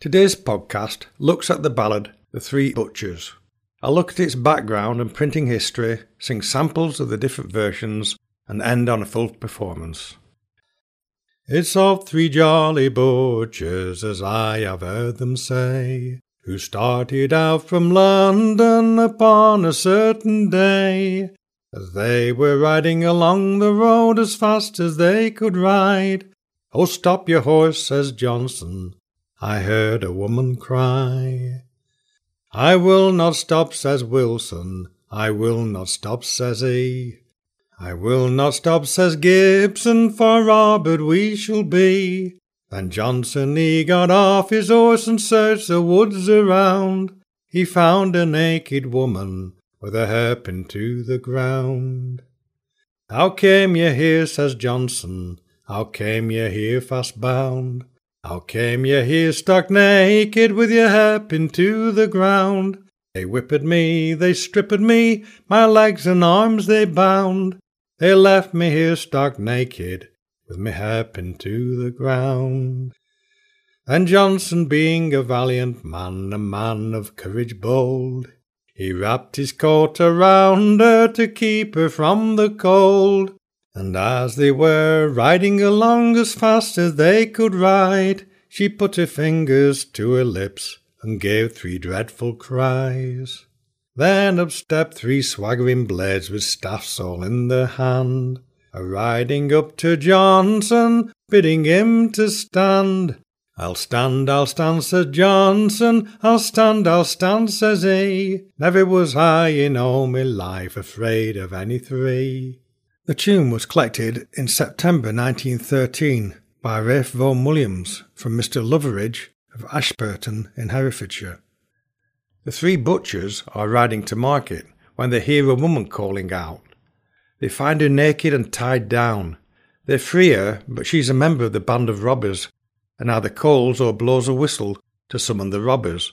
Today's podcast looks at the ballad The Three Butchers. I'll look at its background and printing history, sing samples of the different versions, and end on a full performance. It's of three jolly butchers, as I have heard them say, who started out from London upon a certain day. As they were riding along the road as fast as they could ride, Oh, stop your horse, says Johnson, I heard a woman cry. I will not stop, says Wilson, I will not stop, says he. I will not stop, says Gibson, for Robert we shall be. Then Johnson he got off his horse and searched the woods around. He found a naked woman with a hairpin to the ground. How came ye here, says Johnson? How came ye here fast bound? How came ye here stuck naked with your hairpin to the ground? They whipped me, they stripped me, my legs and arms they bound. They left me here stark naked, with me hairpin to the ground. And Johnson, being a valiant man, a man of courage bold, he wrapped his coat around her to keep her from the cold. And as they were riding along as fast as they could ride, she put her fingers to her lips and gave three dreadful cries. Then up stepped three swaggering blades with staffs all in their hand, a riding up to Johnson, bidding him to stand. I'll stand, I'll stand, said Johnson. I'll stand, I'll stand, says he. Never was I in all my life afraid of any three. The tune was collected in September 1913 by Ralph Vaughan Williams from Mr. Loveridge of Ashburton in Herefordshire. The three butchers are riding to market when they hear a woman calling out. They find her naked and tied down. They free her, but she's a member of the band of robbers and either calls or blows a whistle to summon the robbers.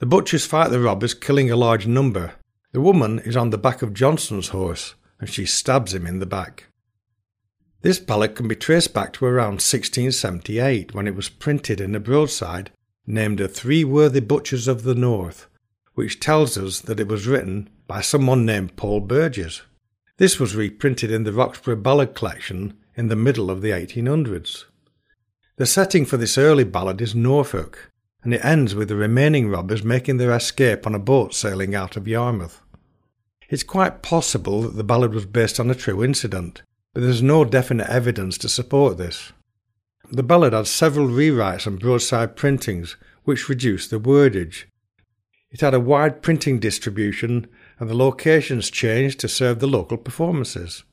The butchers fight the robbers, killing a large number. The woman is on the back of Johnson's horse, and she stabs him in the back. This ballad can be traced back to around 1678 when it was printed in a broadside named The Three Worthy Butchers of the North, which tells us that it was written by someone named Paul Burgess. This was reprinted in the Roxburghe Ballad Collection in the middle of the 1800s. The setting for this early ballad is Norfolk, and it ends with the remaining robbers making their escape on a boat sailing out of Yarmouth. It's quite possible that the ballad was based on a true incident, but there's no definite evidence to support this. The ballad had several rewrites and broadside printings, which reduced the wordage. It had a wide printing distribution, and the locations changed to serve the local performances.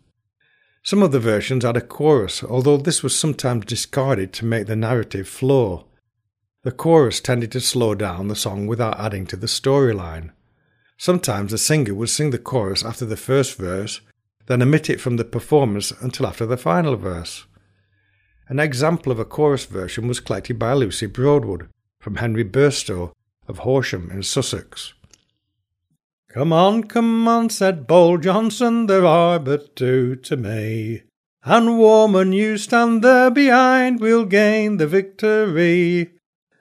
Some of the versions had a chorus, although this was sometimes discarded to make the narrative flow. The chorus tended to slow down the song without adding to the storyline. Sometimes the singer would sing the chorus after the first verse, then omit it from the performance until after the final verse. An example of a chorus version was collected by Lucy Broadwood from Henry Burstow of Horsham in Sussex. Come on, come on, said bold Johnson, there are but two to me. And woman, you stand there behind, we'll gain the victory.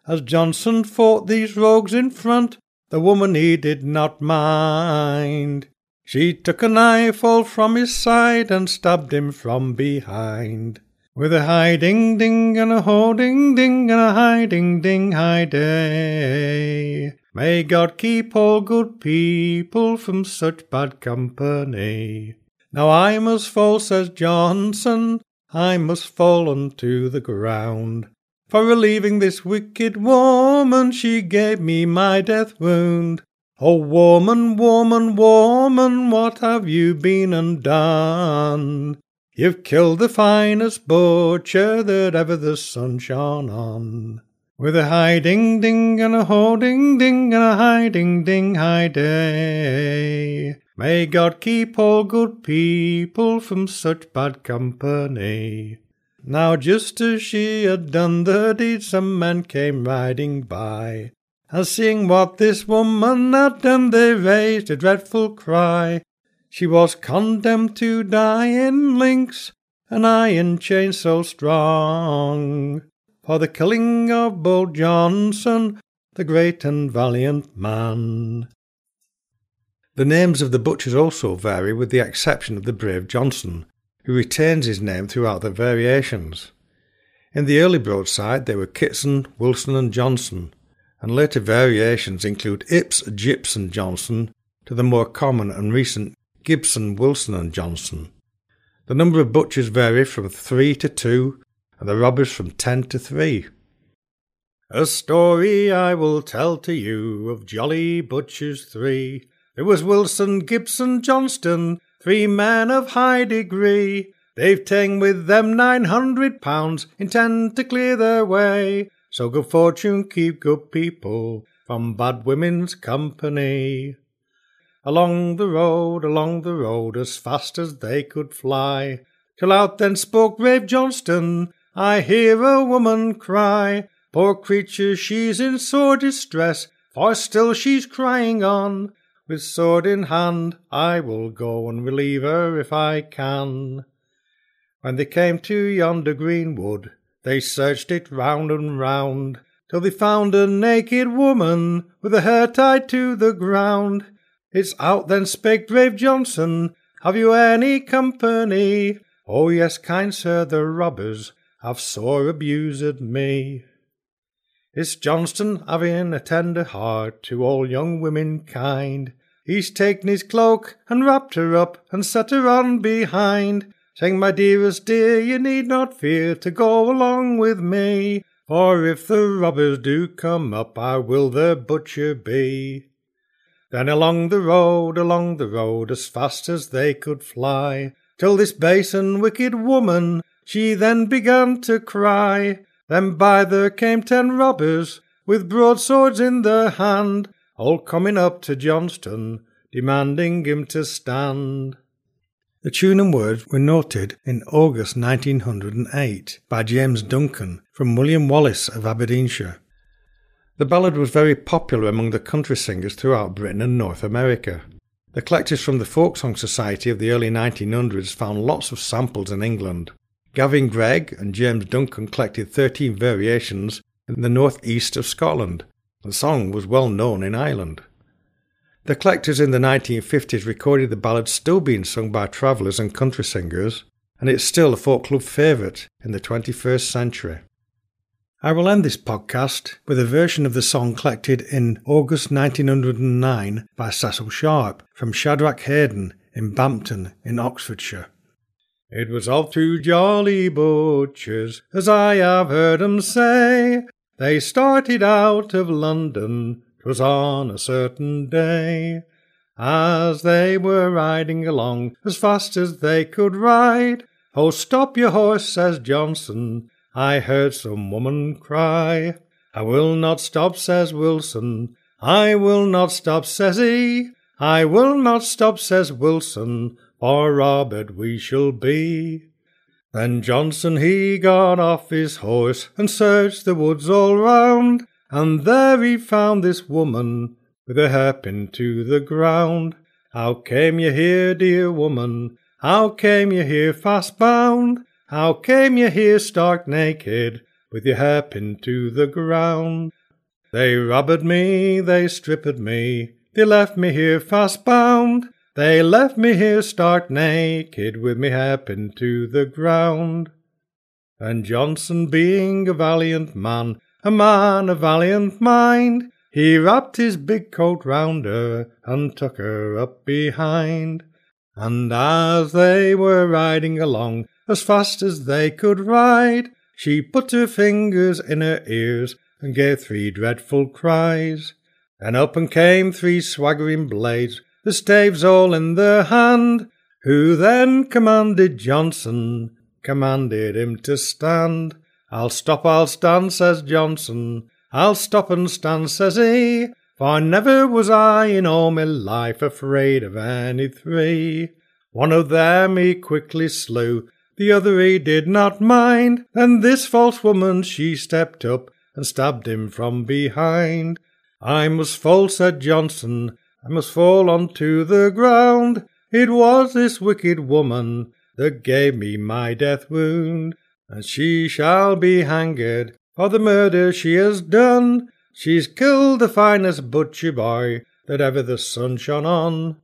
As Johnson fought these rogues in front, the woman he did not mind. She took a knife all from his side and stabbed him from behind. With a high ding ding and a ho ding ding and a high ding ding high day. May God keep all good people from such bad company. Now I must fall, says Johnson, I must fall unto the ground. For relieving this wicked woman, she gave me my death wound. Oh, woman, woman, woman, what have you been undone? You've killed the finest butcher that ever the sun shone on. With a high ding ding and a ho ding ding and a high ding ding high day. May God keep all good people from such bad company. Now just as she had done the deed, some men came riding by. And seeing what this woman had done, they raised a dreadful cry. She was condemned to die in links, an iron chain so strong. for the killing of Bull Johnson, the great and valiant man. The names of the butchers also vary with the exception of the brave Johnson, who retains his name throughout the variations. In the early broadside they were Kitson, Wilson and Johnson, and later variations include Ips, Gips and Johnson, to the more common and recent Gibson, Wilson and Johnson. The number of butchers vary from three to two, and the robbers from ten to three. A story I will tell to you of jolly butchers three. There was Wilson, Gibson, Johnston, three men of high degree. They've ta'en with them nine hundred pounds, intend to clear their way. So good fortune keep good people from bad women's company. Along the road, along the road, as fast as they could fly, till out then spoke brave Johnston, I hear a woman cry. Poor creature, she's in sore distress, for still she's crying on. With sword in hand, I will go and relieve her if I can. When they came to yonder green wood, they searched it round and round, till they found a naked woman with her hair tied to the ground. It's out then spake brave Johnson, have you any company? Oh yes, kind sir, the robbers have sore abused me. It's Johnston having a tender heart to all young women kind. He's taken his cloak and wrapped her up and set her on behind, saying, My dearest dear, you need not fear to go along with me, for if the robbers do come up, I will their butcher be. Then along the road, along the road, as fast as they could fly, till this base and wicked woman, she then began to cry. Then by there came ten robbers, with broadswords in their hand, all coming up to Johnston, demanding him to stand. The tune and words were noted in August 1908 by James Duncan from William Wallace of Aberdeenshire. The ballad was very popular among the country singers throughout Britain and North America. The collectors from the Folk Song Society of the early 1900s found lots of samples in England. Gavin Greig and James Duncan collected 13 variations in the northeast of Scotland. The song was well known in Ireland. The collectors in the 1950s recorded the ballad still being sung by travellers and country singers, and it's still a folk club favourite in the 21st century. I will end this podcast with a version of the song collected in August 1909 by Cecil Sharp from Shadrach Hayden in Bampton in Oxfordshire. It was all two jolly butchers, as I have heard 'em say. They started out of London, 'twas on a certain day. As they were riding along as fast as they could ride, Oh, stop your horse, says Johnson, I heard some woman cry. I will not stop, says Wilson. I will not stop, says he. I will not stop, says Wilson, for Robert we shall be. Then Johnson he got off his horse and searched the woods all round, and there he found this woman with a hairpin to the ground. How came you here, dear woman? How came you here fast bound? How came you here stark naked, with your hair pinned to the ground? They robbed me, they stripped me, they left me here fast bound. They left me here stark naked, with me hair pinned to the ground. And Johnson, being a valiant man, a man of valiant mind, he wrapped his big coat round her and took her up behind. And as they were riding along, as fast as they could ride. She put her fingers in her ears and gave three dreadful cries. And up and came three swaggering blades, the staves all in their hand, who then commanded Johnson, commanded him to stand. I'll stop, I'll stand, says Johnson. I'll stop and stand, says he, for never was I in all my life afraid of any three. One of them he quickly slew, the other he did not mind. Then this false woman she stepped up and stabbed him from behind. I'm must fall, said Johnson, I must fall onto the ground. It was this wicked woman that gave me my death wound, and she shall be hanged for the murder she has done. She's killed the finest butcher boy that ever the sun shone on.